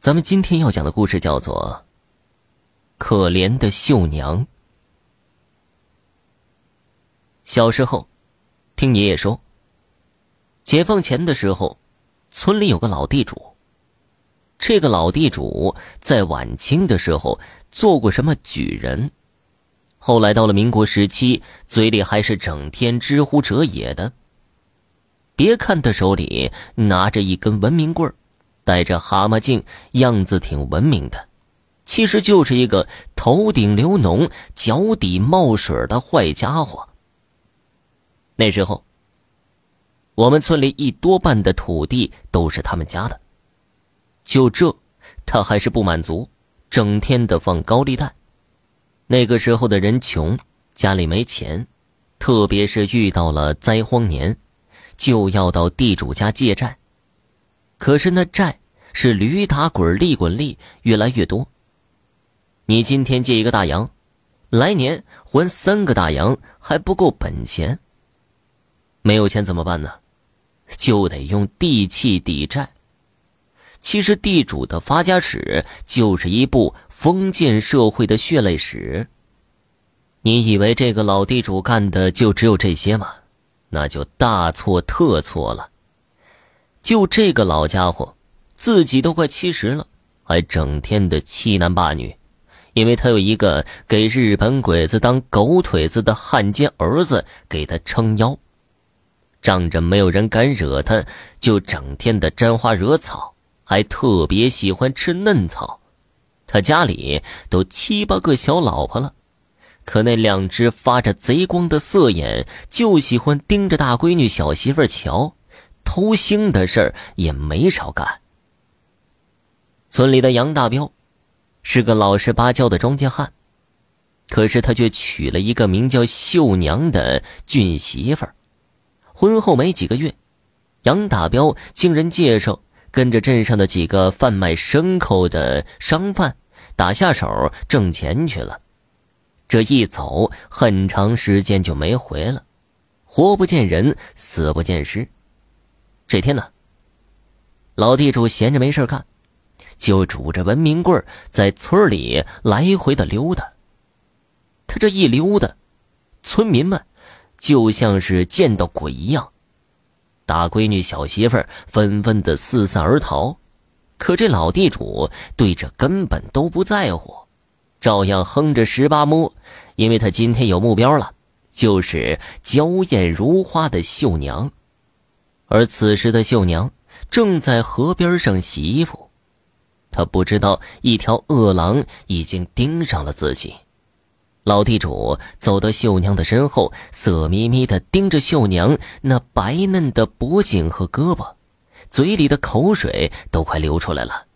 咱们今天要讲的故事叫做《可怜的绣娘》。小时候，听爷爷说，解放前的时候，村里有个老地主。这个老地主在晚清的时候做过什么举人，后来到了民国时期，嘴里还是整天知乎者也的。别看他手里拿着一根文明棍儿。戴着蛤蟆镜，样子挺文明的，其实就是一个头顶流脓、脚底冒水的坏家伙。那时候，我们村里一多半的土地都是他们家的，就这，他还是不满足，整天的放高利贷。那个时候的人穷，家里没钱，特别是遇到了灾荒年，就要到地主家借债。可是那债是驴打滚利滚利，越来越多。你今天借一个大洋，来年还三个大洋还不够本钱。没有钱怎么办呢？就得用地契抵债。其实地主的发家史就是一部封建社会的血泪史。你以为这个老地主干的就只有这些吗？那就大错特错了。就这个老家伙，自己都快七十了，还整天的欺男霸女，因为他有一个给日本鬼子当狗腿子的汉奸儿子给他撑腰，仗着没有人敢惹他，就整天的沾花惹草，还特别喜欢吃嫩草。他家里都七八个小老婆了，可那两只发着贼光的色眼，就喜欢盯着大闺女小媳妇瞧。偷腥的事儿也没少干。村里的杨大彪是个老实巴交的庄稼汉，可是他却娶了一个名叫秀娘的俊媳妇儿。婚后没几个月，杨大彪经人介绍，跟着镇上的几个贩卖牲口的商贩打下手挣钱去了。这一走，很长时间就没回了，活不见人，死不见尸。这天呢，老地主闲着没事干，就拄着文明棍在村里来回的溜达。他这一溜达，村民们就像是见到鬼一样，大闺女小媳妇纷纷的四散而逃。可这老地主对这根本都不在乎，照样哼着十八摸，因为他今天有目标了，就是娇艳如花的绣娘。而此时的绣娘正在河边上洗衣服，他不知道一条恶狼已经盯上了自己。老地主走到秀娘的身后，色眯眯的盯着秀娘那白嫩的脖颈和胳膊，嘴里的口水都快流出来了。